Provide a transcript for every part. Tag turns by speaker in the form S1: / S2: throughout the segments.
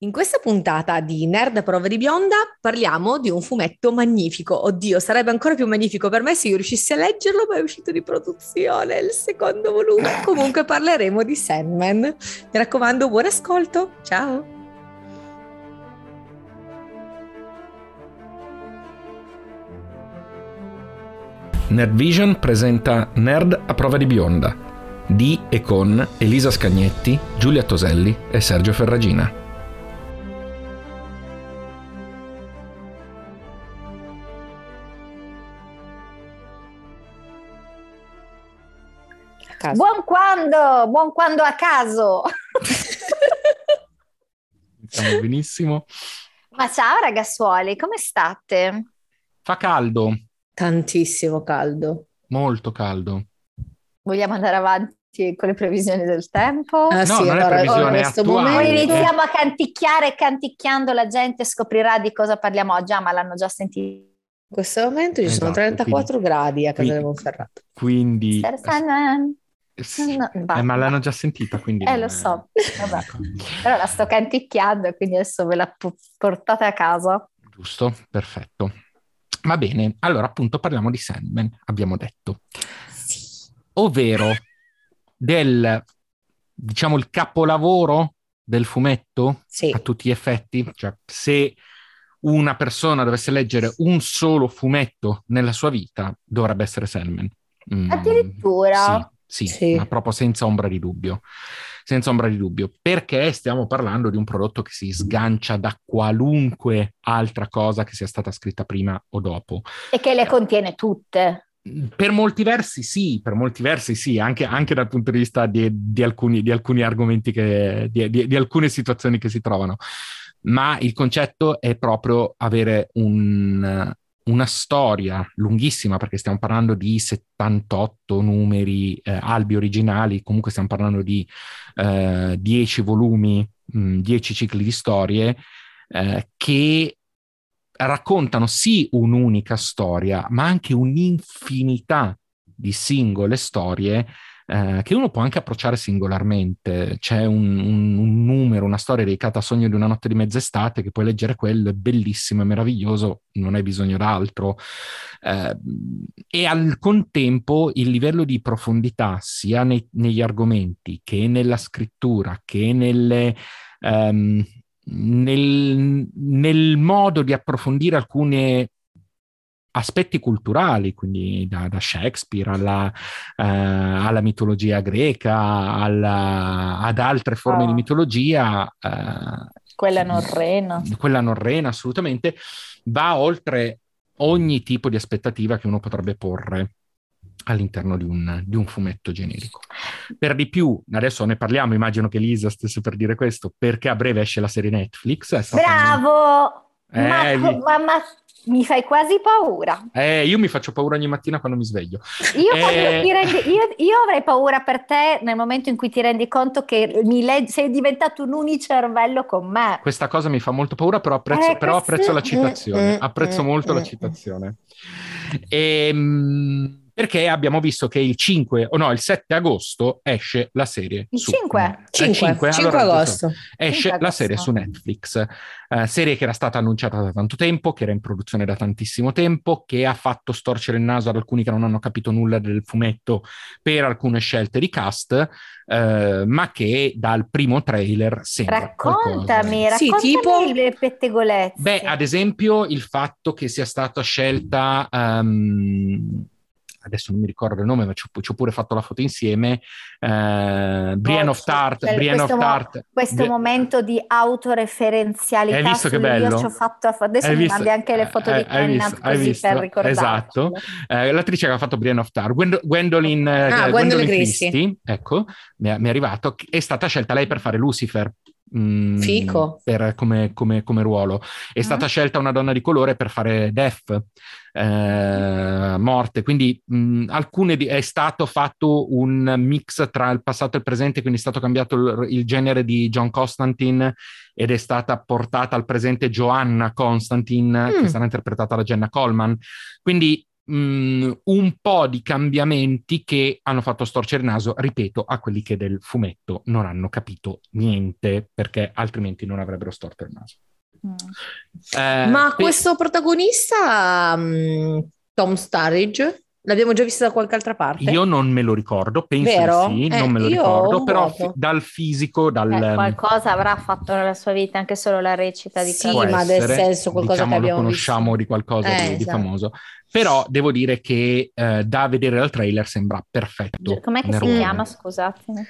S1: In questa puntata di Nerd prova di bionda parliamo di un fumetto magnifico. Oddio, sarebbe ancora più magnifico per me se io riuscissi a leggerlo, ma è uscito di produzione il secondo volume. Comunque parleremo di Sandman. Mi raccomando, buon ascolto. Ciao.
S2: Nerd Vision presenta Nerd a prova di bionda di e con Elisa Scagnetti, Giulia Toselli e Sergio Ferragina.
S3: Caso. Buon quando, buon quando a caso.
S2: Stiamo benissimo.
S3: Ma ciao ragazzuoli, come state?
S2: Fa caldo.
S1: Tantissimo caldo.
S2: Molto caldo.
S3: Vogliamo andare avanti con le previsioni del tempo?
S2: Ah, no, sì, non allora, è previsione attuale.
S3: Poi iniziamo a canticchiare e canticchiando la gente scoprirà di cosa parliamo oggi, ah, ma l'hanno già sentito.
S1: In questo momento ci esatto, sono 34 quindi, gradi a casa di Monferrato.
S2: Quindi... Sì, no, eh, ma l'hanno già sentita, quindi...
S3: Eh, lo so, Vabbè. Però la sto canticchiando, quindi adesso ve la portate a casa.
S2: Giusto, perfetto. Va bene, allora appunto parliamo di Sandman, abbiamo detto. Sì. Ovvero del, diciamo, il capolavoro del fumetto sì. a tutti gli effetti. Cioè, se una persona dovesse leggere un solo fumetto nella sua vita, dovrebbe essere Sandman.
S3: Mm, Addirittura?
S2: Sì. Sì, sì, ma proprio senza ombra di dubbio. Senza ombra di dubbio, perché stiamo parlando di un prodotto che si sgancia da qualunque altra cosa che sia stata scritta prima o dopo.
S3: E che le contiene tutte.
S2: Per molti versi sì, per molti versi sì, anche, anche dal punto di vista di, di, alcuni, di alcuni, argomenti, che, di, di alcune situazioni che si trovano. Ma il concetto è proprio avere un, una storia lunghissima, perché stiamo parlando di 78 numeri, eh, albi originali, comunque stiamo parlando di eh, 10 volumi, mh, 10 cicli di storie, eh, che raccontano sì un'unica storia, ma anche un'infinità di singole storie eh, che uno può anche approcciare singolarmente. C'è un, un, un, numero, una storia dedicata a Sogno di una notte di mezz'estate che puoi leggere quello, è bellissimo, è meraviglioso, non hai bisogno d'altro. Eh, e al contempo il livello di profondità, sia nei, negli argomenti che nella scrittura, che nelle... Um, nel, nel, modo di approfondire alcune aspetti culturali, quindi da, da Shakespeare alla, uh, alla, mitologia greca, alla, ad altre forme oh. di mitologia. Uh,
S3: quella norrena.
S2: Quella norrena, assolutamente, va oltre ogni tipo di aspettativa che uno potrebbe porre all'interno di un, di un, fumetto generico. Per di più, adesso ne parliamo, immagino che Lisa stesse per dire questo, perché a breve esce la serie Netflix.
S3: Bravo! Un... Eh, ma, ma, ma, mi fai quasi paura.
S2: Eh, io mi faccio paura ogni mattina quando mi sveglio.
S3: Io, eh... rendi, io, io, avrei paura per te nel momento in cui ti rendi conto che leg- sei diventato un unicervello con me.
S2: Questa cosa mi fa molto paura, però apprezzo, eh, però apprezzo la citazione. Mm, mm, apprezzo mm, molto la citazione. Ehm, perché abbiamo visto che il 5 o no, il 7 agosto esce la serie
S3: il
S2: su
S3: 5,
S1: 5, 5, 5 allora, agosto.
S2: Esce 5 la serie su Netflix. Uh, serie che era stata annunciata da tanto tempo che era in produzione da tantissimo tempo che ha fatto storcere il naso ad alcuni che non hanno capito nulla del fumetto per alcune scelte di cast uh, ma che dal primo trailer sembra
S3: raccontami, qualcosa. raccontami sì, tipo... le pettegolezze.
S2: Beh ad esempio il fatto che sia stata scelta um, adesso non mi ricordo il nome, ma ci ho, pure fatto la foto insieme, eh, Brienne oh, of Tart.
S3: Cioè, Brienne
S2: questo,
S3: of Tart. questo Bri- momento di autoreferenzialità.
S2: Hai visto che bello?
S3: Io ci ho fatto, adesso hai mi visto? mandi anche le foto di Tennant così visto? per ricordare.
S2: Esatto. Eh, l'attrice che ha fatto Brienne of Tart, Gwend- Gwendolyn, ah,
S1: Gwendolyn, Gwendolyn Christie. Christie,
S2: ecco, mi è, mi è arrivato, è stata scelta lei per fare Lucifer.
S1: Mm, Fico.
S2: Per, come, come, come, ruolo. È mm. stata scelta una donna di colore per fare Death, eh, morte, quindi mh, mm, alcune di, è stato fatto un mix tra il passato e il presente, quindi è stato cambiato il, il genere di John Constantine ed è stata portata al presente Joanna Constantine, mm. che sarà interpretata da Jenna Coleman. Quindi mh, mm, un po' di cambiamenti che hanno fatto storcere il naso, ripeto, a quelli che del fumetto non hanno capito niente, perché altrimenti non avrebbero storto il naso.
S1: Mm. Eh, Ma questo protagonista, um, Tom Starridge, L'abbiamo già visto da qualche altra parte?
S2: Io non me lo ricordo, penso
S1: Vero?
S2: di sì, eh, non me lo ricordo, però fi- dal fisico, dal... Eh,
S3: qualcosa avrà fatto nella sua vita, anche solo la recita di
S1: Sì, ma del senso qualcosa
S2: diciamo,
S1: che abbiamo
S2: lo conosciamo
S1: visto.
S2: di qualcosa
S1: eh,
S2: di, di
S1: esatto.
S2: famoso. Però devo dire che eh, da vedere dal trailer sembra perfetto.
S3: Com'è che
S2: Nerone.
S3: si chiama, scusatemi?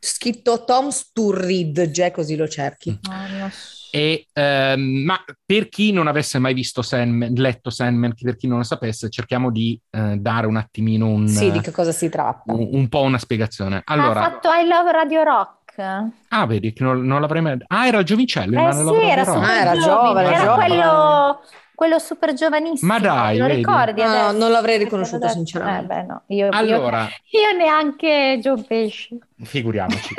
S1: Scritto Tom Sturridge, così lo cerchi.
S3: Oh, non so.
S2: E, ehm, ma per chi non avesse mai visto Sandman, letto Sandman, per chi non lo sapesse, cerchiamo di eh, dare un attimino un,
S1: Sì, di che cosa si tratta?
S2: un, un po' una spiegazione. Allora,
S3: Ha fatto I Love Radio Rock.
S2: ah, vedi che non, non l'avrei mai. Ah, era il giovincello.
S3: Eh
S2: ma
S3: sì, era
S2: mai-
S3: super
S1: Ah, era giovane,
S3: era
S1: giovane.
S3: quello, quello super giovanissimo.
S2: Ma dai,
S3: lo
S2: vedi?
S3: ricordi
S1: No,
S3: adesso?
S1: non l'avrei riconosciuto,
S3: Adesso-
S1: sinceramente.
S3: Eh, beh, no. io, io-
S2: Allora,
S3: io neanche John Pesci.
S2: figuriamoci.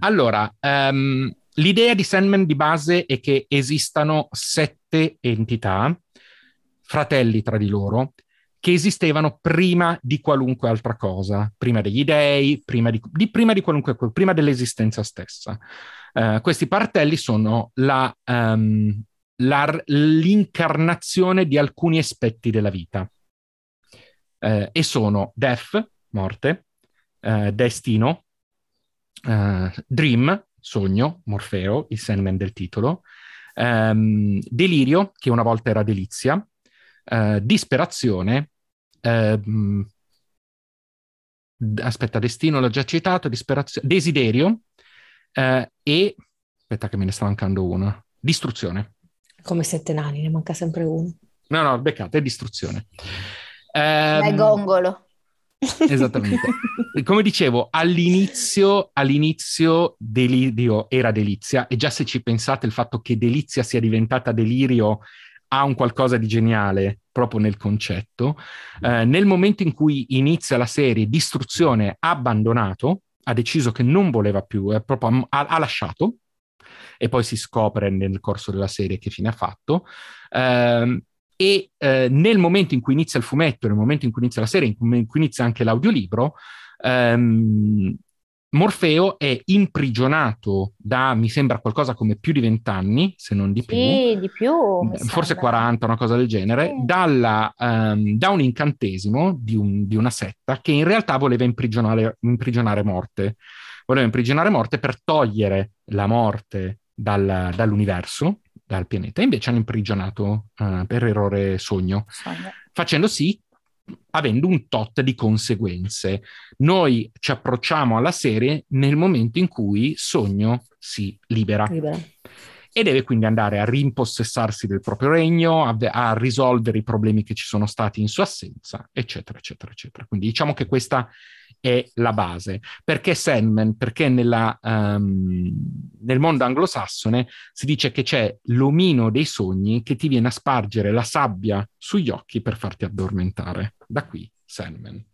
S2: allora, ehm, l'idea di Sandman di base è che esistano sette entità, fratelli tra di loro, che esistevano prima di qualunque altra cosa, prima degli dei, prima di, di- prima di qualunque cosa, prima dell'esistenza stessa. Eh, questi partelli sono la, ehm, la- l'incarnazione di alcuni aspetti della vita Eh, e sono Death, morte, eh, Destino, Dream, sogno, Morfeo, il Sandman del titolo, ehm, Delirio, che una volta era Delizia, eh, Disperazione, ehm, aspetta, Destino l'ho già citato, Disperazione, Desiderio eh, e, aspetta che me ne sta mancando uno, Distruzione.
S1: Come sette nani, ne manca sempre uno.
S2: No, no, beccate, è Distruzione. Ehm,
S3: È gongolo.
S2: Esattamente. Come dicevo, all'inizio, all'inizio Delirio era Delizia e già se ci pensate il fatto che Delizia sia diventata Delirio ha un qualcosa di geniale proprio nel concetto. Eh, nel momento in cui inizia la serie, Distruzione ha abbandonato, ha deciso che non voleva più, è proprio, ha, ha lasciato e poi si scopre nel corso della serie che fine ha fatto. Ehm, e eh, nel momento in cui inizia il fumetto, nel momento in cui inizia la serie, in cui, in cui inizia anche l'audiolibro, ehm, Morfeo è imprigionato da, mi sembra, qualcosa come più di vent'anni, se non di più,
S3: Sì, di più.
S2: forse
S3: sembra.
S2: 40, una cosa del genere,
S3: Sì.
S2: dalla, ehm, da un incantesimo di, un- di una setta che in realtà voleva imprigionare, imprigionare morte. Voleva imprigionare morte per togliere la morte dal- dall'universo, dal pianeta, invece hanno imprigionato eh, per errore sogno
S3: Sogno.
S2: facendo sì, avendo un tot di conseguenze. Noi ci approcciamo alla serie nel momento in cui Sogno si libera
S1: Libera.
S2: e deve quindi andare a rimpossessarsi del proprio regno, a, a risolvere i problemi che ci sono stati in sua assenza, eccetera, eccetera, eccetera. Quindi diciamo che questa è la base. Perché Sandman? Perché nella, ehm, nel mondo anglosassone si dice che c'è l'omino dei sogni che ti viene a spargere la sabbia sugli occhi per farti addormentare. Da qui Sandman.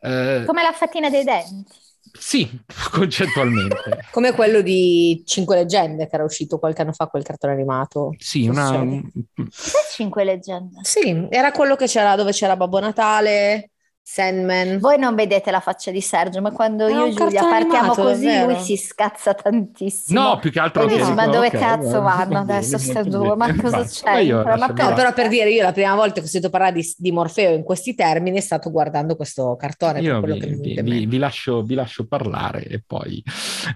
S2: Eh,
S3: Come la fatina dei denti.
S2: sì, concettualmente.
S1: Come quello di Cinque Leggende che era uscito qualche anno fa, quel cartone animato.
S2: Sì, una...
S3: Cos'è Cinque leggende?
S1: Sì, era quello che c'era dove c'era Babbo Natale, Sandman.
S3: Voi non vedete la faccia di Sergio, ma quando
S1: È
S3: io e Giulia partiamo
S1: animato,
S3: così, lui si scazza tantissimo.
S2: No, più che altro
S3: dici, ma dove
S2: ok,
S3: cazzo
S2: va
S3: vanno
S2: bene,
S3: adesso
S2: molto
S3: due? Ma cosa
S2: Basta, ma?
S3: Ma
S1: No, però per dire, io la prima volta che ho sentito parlare di, di Morfeo in questi termini è stato guardando questo cartone, per
S2: Io
S1: quello
S2: vi, vi- vi- vi lascio, vi lascio parlare e poi,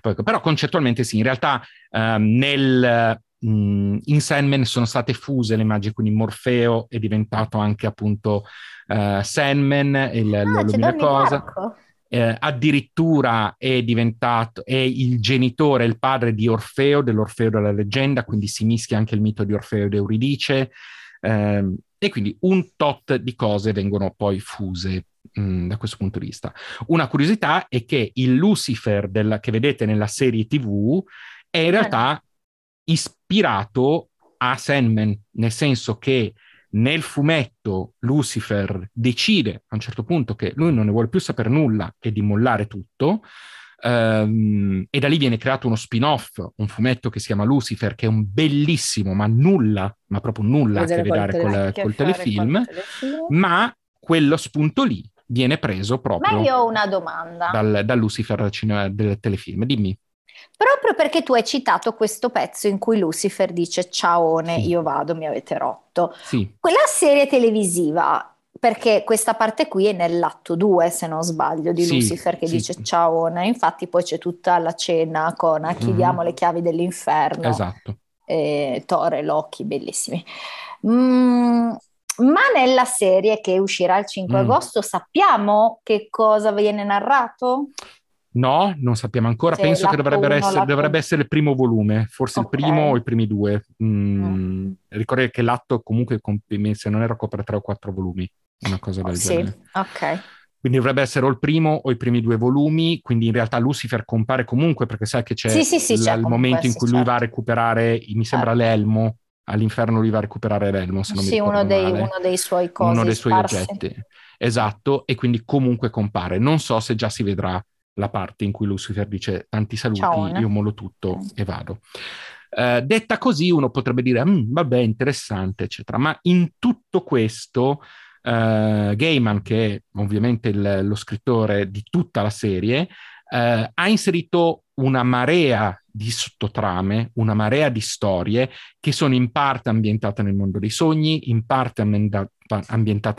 S2: poi- Però concettualmente sì, in realtà ehm, nel, mh, in Sandman sono state fuse le magie, quindi Morfeo è diventato anche appunto eh, Sandman, il,
S3: Ah, Donnie
S2: cosa. Eh, addirittura è diventato, è il genitore, il padre di Orfeo, dell'Orfeo della leggenda, quindi si mischia anche il mito di Orfeo ed Euridice, ehm, e quindi un tot di cose vengono poi fuse mh, da questo punto di vista. Una curiosità è che il Lucifer del- che vedete nella serie TV è in realtà ispirato a Sandman, nel senso che nel fumetto Lucifer decide a un certo punto che lui non ne vuole più sapere nulla e di mollare tutto, Um, e da lì viene creato uno spin-off, un fumetto che si chiama Lucifer, che è un bellissimo, ma nulla, ma proprio nulla a che vedere col, col, telefilm, telefilm, ma quello spunto lì viene preso proprio
S3: ma io ho una domanda
S2: dal, dal Lucifer del telefilm. Dimmi.
S3: Proprio perché tu hai citato questo pezzo in cui Lucifer dice ciaone, sì. io vado, mi avete rotto.
S2: Sì.
S3: Quella serie televisiva perché questa parte qui è nell'atto 2, se non sbaglio, di sì, Lucifer che dice ciao, infatti poi c'è tutta la cena con a chi mm-hmm. diamo le chiavi dell'inferno.
S2: Esatto.
S3: E Thor e Loki, bellissimi. Mm, ma nella serie che uscirà il 5 mm. agosto sappiamo che cosa viene narrato?
S2: No, non sappiamo ancora. C'è Penso che dovrebbe essere, dovrebbe essere, il primo volume, forse okay. il primo o i primi due. Mm, mm. Ricordo che l'atto comunque, se non ero copre tre o quattro volumi una cosa del
S3: sì,
S2: genere.
S3: ok.
S2: Quindi dovrebbe essere o il primo o i primi due volumi, quindi in realtà Lucifer compare comunque perché sai che c'è, sì, sì, sì, c'è il momento in cui lui certo. va a recuperare, mi sembra certo. l'elmo, all'inferno lui va a recuperare l'elmo, se non sì, mi
S3: uno
S2: dei,
S3: male. uno dei suoi cosi
S2: Uno dei suoi
S3: sparsi.
S2: oggetti. Esatto, e quindi comunque compare. Non so se già si vedrà la parte in cui Lucifer dice tanti saluti, Ciao, io mollo tutto e vado. Uh, detta così uno potrebbe dire, mm, vabbè, interessante, eccetera, ma in tutto questo Uh, Gaiman, che è ovviamente il, lo scrittore di tutta la serie, uh, ha inserito una marea di sottotrame, una marea di storie che sono in parte ambientate nel mondo dei sogni, in parte ambientate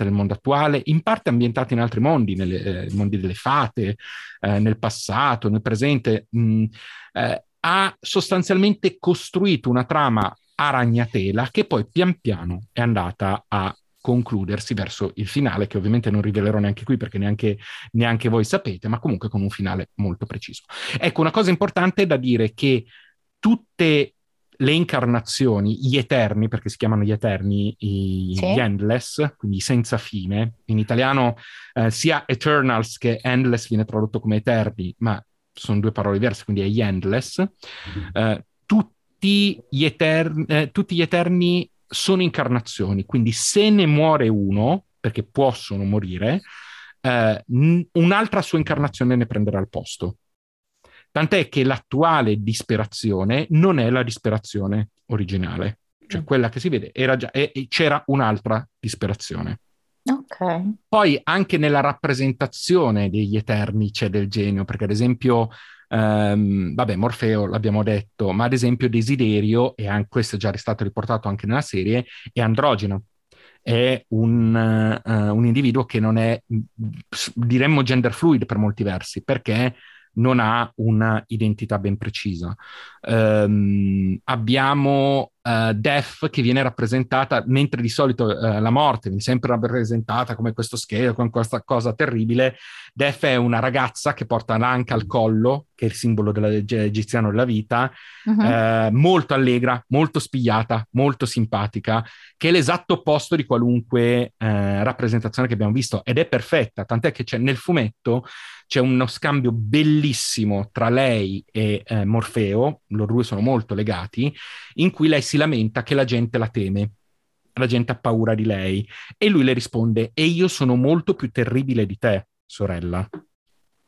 S2: nel mondo attuale, in parte ambientate in altri mondi, nei eh, mondi delle fate, eh, nel passato, nel presente. Mm, eh, ha sostanzialmente costruito una trama a ragnatela che poi pian piano è andata a concludersi verso il finale, che ovviamente non rivelerò neanche qui perché neanche, neanche voi sapete, ma comunque con un finale molto preciso. Ecco, una cosa importante da dire che tutte le incarnazioni, gli eterni, perché si chiamano gli eterni, i, sì. gli endless, quindi senza fine, in italiano eh, sia eternals che endless viene tradotto come eterni, ma sono due parole diverse, quindi è gli endless, eh, tutti, gli eterni, eh, tutti gli eterni sono incarnazioni, quindi se ne muore uno, perché possono morire, eh, un'altra sua incarnazione ne prenderà il posto. Tant'è che l'attuale disperazione non è la disperazione originale, cioè mm. quella che si vede era già, e, e c'era un'altra disperazione.
S3: Ok.
S2: Poi anche nella rappresentazione degli Eterni c'è del genio, perché ad esempio Um, vabbè, Morfeo l'abbiamo detto, ma ad esempio Desiderio, e anche, questo è già stato riportato anche nella serie, è androgeno. È un, uh, un individuo che non è, diremmo, gender fluid per molti versi, perché non ha una identità ben precisa. Um, abbiamo uh, Death che viene rappresentata, mentre di solito uh, la morte viene sempre rappresentata come questo scheda, con questa cosa terribile, Death è una ragazza che porta l'anca al collo, che è il simbolo dell'egiziano della vita, uh-huh. uh, molto allegra, molto spigliata, molto simpatica, che è l'esatto opposto di qualunque rappresentazione che abbiamo visto ed è perfetta, tant'è che c'è nel fumetto c'è uno scambio bellissimo tra lei e eh, Morfeo, loro due sono molto legati, in cui lei si lamenta che la gente la teme, la gente ha paura di lei e lui le risponde e io sono molto più terribile di te, sorella,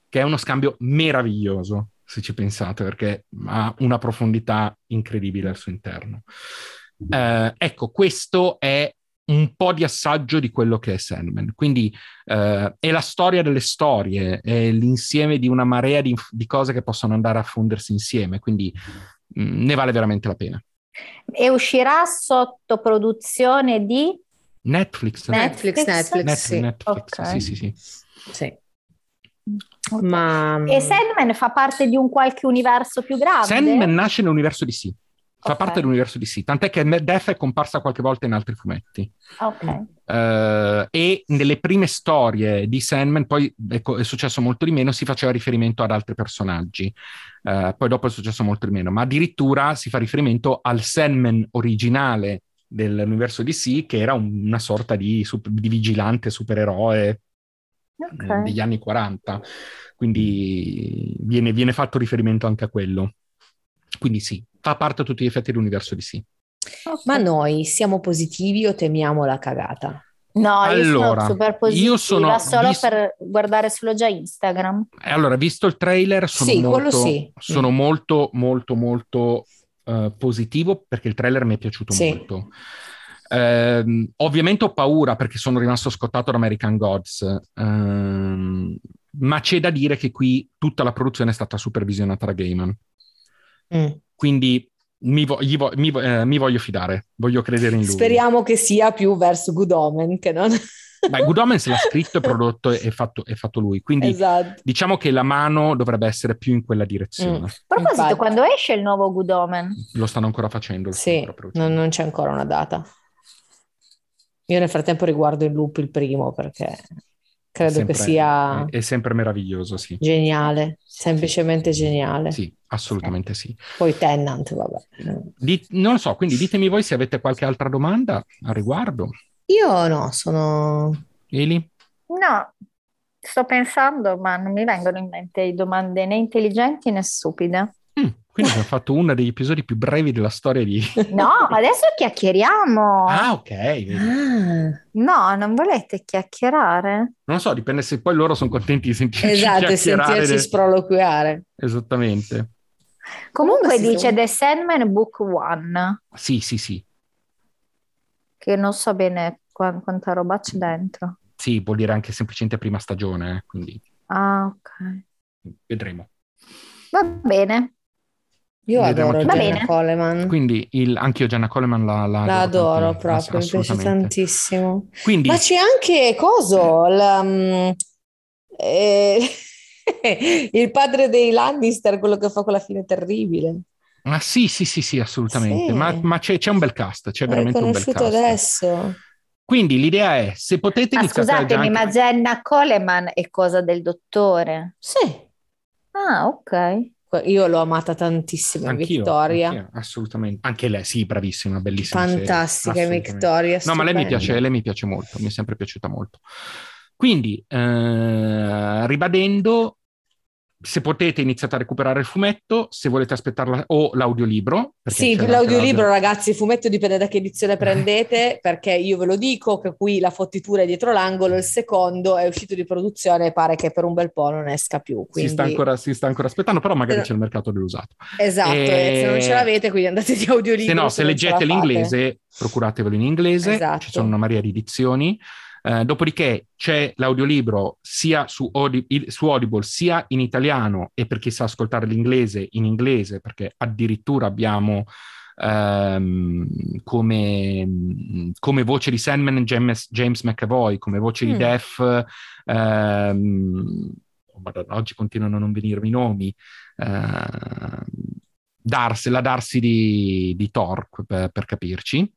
S2: che è uno scambio meraviglioso, se ci pensate, perché ha una profondità incredibile al suo interno. Eh, ecco, questo è un po' di assaggio di quello che è Sandman. Quindi eh, è la storia delle storie, è l'insieme di una marea di, di cose che possono andare a fondersi insieme, quindi mh, mm, ne vale veramente la pena.
S3: E uscirà sotto produzione di
S2: Netflix.
S1: Netflix, Netflix,
S2: Netflix, sì. Netflix, okay. sì, sì, sì.
S1: sì. Okay. Ma...
S3: E Sandman fa parte di un qualche universo più grande?
S2: Sandman nasce nell'universo di sì. Fa okay. parte dell'universo di sì, tant'è che Def è comparsa qualche volta in altri fumetti.
S3: Ok.
S2: Uh, e nelle prime storie di Sandman, poi ecco, è successo molto di meno, si faceva riferimento ad altri personaggi. Uh, poi dopo è successo molto di meno, ma addirittura si fa riferimento al Sandman originale dell'universo DC, che era un, una sorta di, di vigilante supereroe okay. degli anni 40. Quindi viene, viene fatto riferimento anche a quello. Quindi sì, fa parte a tutti gli effetti dell'universo di sì.
S1: Ma noi siamo positivi o temiamo la cagata?
S3: No, allora, io sono super positiva io sono solo vis- per guardare solo già Instagram.
S2: Allora, visto il trailer, sono sì, molto, sì. sono mm. molto, molto, molto uh, positivo perché il trailer mi è piaciuto sì. molto. Uh, ovviamente ho paura perché sono rimasto scottato da American Gods, uh, ma c'è da dire che qui tutta la produzione è stata supervisionata da Gaiman. Mm. Quindi mi, vo- vo- mi, vo- eh, mi, voglio fidare, voglio credere in lui.
S1: Speriamo che sia più verso Good Omen che non...
S2: Beh, Good Omens l'ha scritto e prodotto e fatto, è fatto lui, quindi esatto. diciamo che la mano dovrebbe essere più in quella direzione. Mm. A
S3: proposito, Infatti. quando esce il nuovo Good Omen?
S2: Lo stanno ancora facendo.
S1: Sì, non, non c'è ancora una data. Io nel frattempo riguardo in loop il primo perché credo sempre, che sia...
S2: È, è, sempre meraviglioso, sì.
S1: Geniale, semplicemente geniale.
S2: Sì, assolutamente sì.
S1: Poi Tennant, vabbè.
S2: Di, non lo so, quindi ditemi voi se avete qualche altra domanda a riguardo.
S1: Io no, sono...
S2: Eli?
S3: No, sto pensando, ma non mi vengono in mente domande né intelligenti né stupide.
S2: Quindi abbiamo fatto uno degli episodi più brevi della storia di...
S3: No, adesso chiacchieriamo.
S2: Ah, ok. Ah.
S3: No, non volete chiacchierare?
S2: Non so, dipende se poi loro sono contenti di sentirci
S1: esatto,
S2: chiacchierare.
S1: Esatto, sentirci sproloquiare.
S2: Esattamente.
S3: Comunque dice sono... The Sandman Book One.
S2: Sì, sì, sì.
S3: Che non so bene qu- quanta roba c'è dentro.
S2: Sì, vuol dire anche semplicemente prima stagione, eh, quindi...
S3: Ah, ok.
S2: Vedremo.
S3: Va bene.
S1: Io adoro Gianna Coleman.
S2: Quindi il, anche io Gianna Coleman la, la,
S1: la adoro, adoro proprio, mi piace tantissimo. Quindi... Ma c'è anche coso, la, um, eh, il padre dei Lannister, quello che fa quella fine terribile.
S2: Ah sì, sì, sì, sì, assolutamente. Sì. Ma, ma c'è, c'è, un bel cast, c'è veramente un bel cast.
S1: adesso.
S2: Quindi l'idea è, se potete...
S3: Ah, scusatemi, ma Gianna Coleman è cosa del dottore?
S1: Sì.
S3: Ah, ok.
S1: Io l'ho amata tantissimo in Victoria.
S2: Anch'io, assolutamente. Anche lei, sì, bravissima, bellissima.
S1: Fantastica Victoria.
S2: No, ma lei mi piace, lei mi piace molto, mi è sempre piaciuta molto. Quindi, eh, ribadendo, se potete iniziate a recuperare il fumetto, se volete aspettarla o l'audiolibro.
S1: Sì, l'audiolibro ragazzi, il fumetto dipende da che edizione prendete, perché io ve lo dico che qui la fottitura è dietro l'angolo, il secondo è uscito di produzione e pare che per un bel po' non esca più. Quindi...
S2: Si, sta ancora, si, sta ancora, aspettando, però magari c'è il mercato dell'usato.
S1: Esatto, e... se non ce l'avete quindi andate di audiolibro.
S2: Se no, se, se leggete l'inglese, procuratevelo in inglese, esatto. ci sono una marea di edizioni. Eh, dopodiché c'è l'audiolibro sia su, Audi- su, Audible sia in italiano e per chi sa ascoltare l'inglese in inglese, perché addirittura abbiamo ehm, come, come, voce di Sandman James, James McAvoy, come voce mm. di Def. Ehm, oh, oggi continuano a non venirmi i nomi. Eh, Darsi, la Darsi di, di Thor, per, per capirci.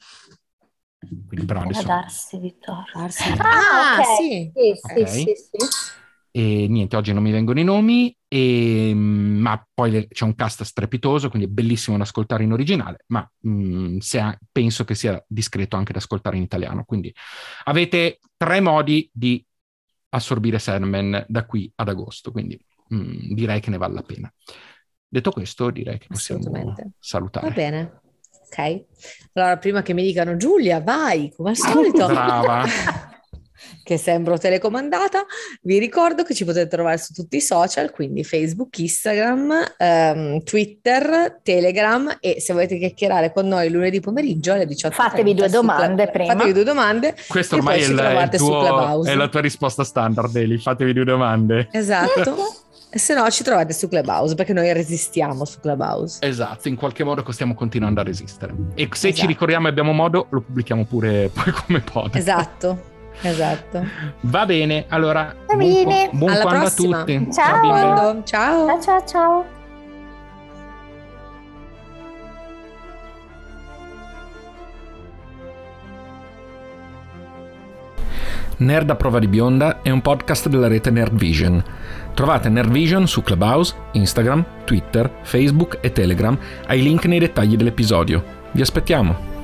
S2: Quindi però adesso...
S3: Darsi Vittorio.
S1: Darsi. Ah, ah okay. sì. Sì,
S3: okay. sì, sì, sì.
S2: E niente, oggi non mi vengono i nomi, e, mm, ma poi c'è un cast strepitoso, quindi è bellissimo da ascoltare in originale, ma mh, mm, ha, penso che sia discreto anche da ascoltare in italiano. Quindi avete tre modi di assorbire Sandman da qui ad agosto, quindi mh, mm, direi che ne vale la pena. Detto questo, direi che possiamo salutare.
S1: Va bene. Ok, allora prima che mi dicano Giulia, vai come al solito.
S2: Brava.
S1: che sembro telecomandata, vi ricordo che ci potete trovare su tutti i social, quindi Facebook, Instagram, um, Twitter, Telegram e se volete chiacchierare con noi lunedì pomeriggio alle 18.
S3: Fatevi due domande Club... prima.
S1: Fatevi due domande.
S2: Questo ormai è, il, il tuo, è la tua risposta standard, Eli. Fatevi due domande.
S1: Esatto. se no ci trovate su Clubhouse perché noi resistiamo su Clubhouse.
S2: Esatto, in qualche modo stiamo continuando a resistere. E se esatto. ci ricordiamo e abbiamo modo, lo pubblichiamo pure poi come podcast.
S1: Esatto. Esatto.
S2: Va bene, allora Va bene. buon, buon Alla prossima. a tutti.
S3: Ciao.
S1: Ciao. Ciao
S3: ciao ciao.
S2: Nerd a prova di bionda è un podcast della rete Nerd Vision. Trovate Nerd Vision su Clubhouse, Instagram, Twitter, Facebook e Telegram ai link nei dettagli dell'episodio. Vi aspettiamo!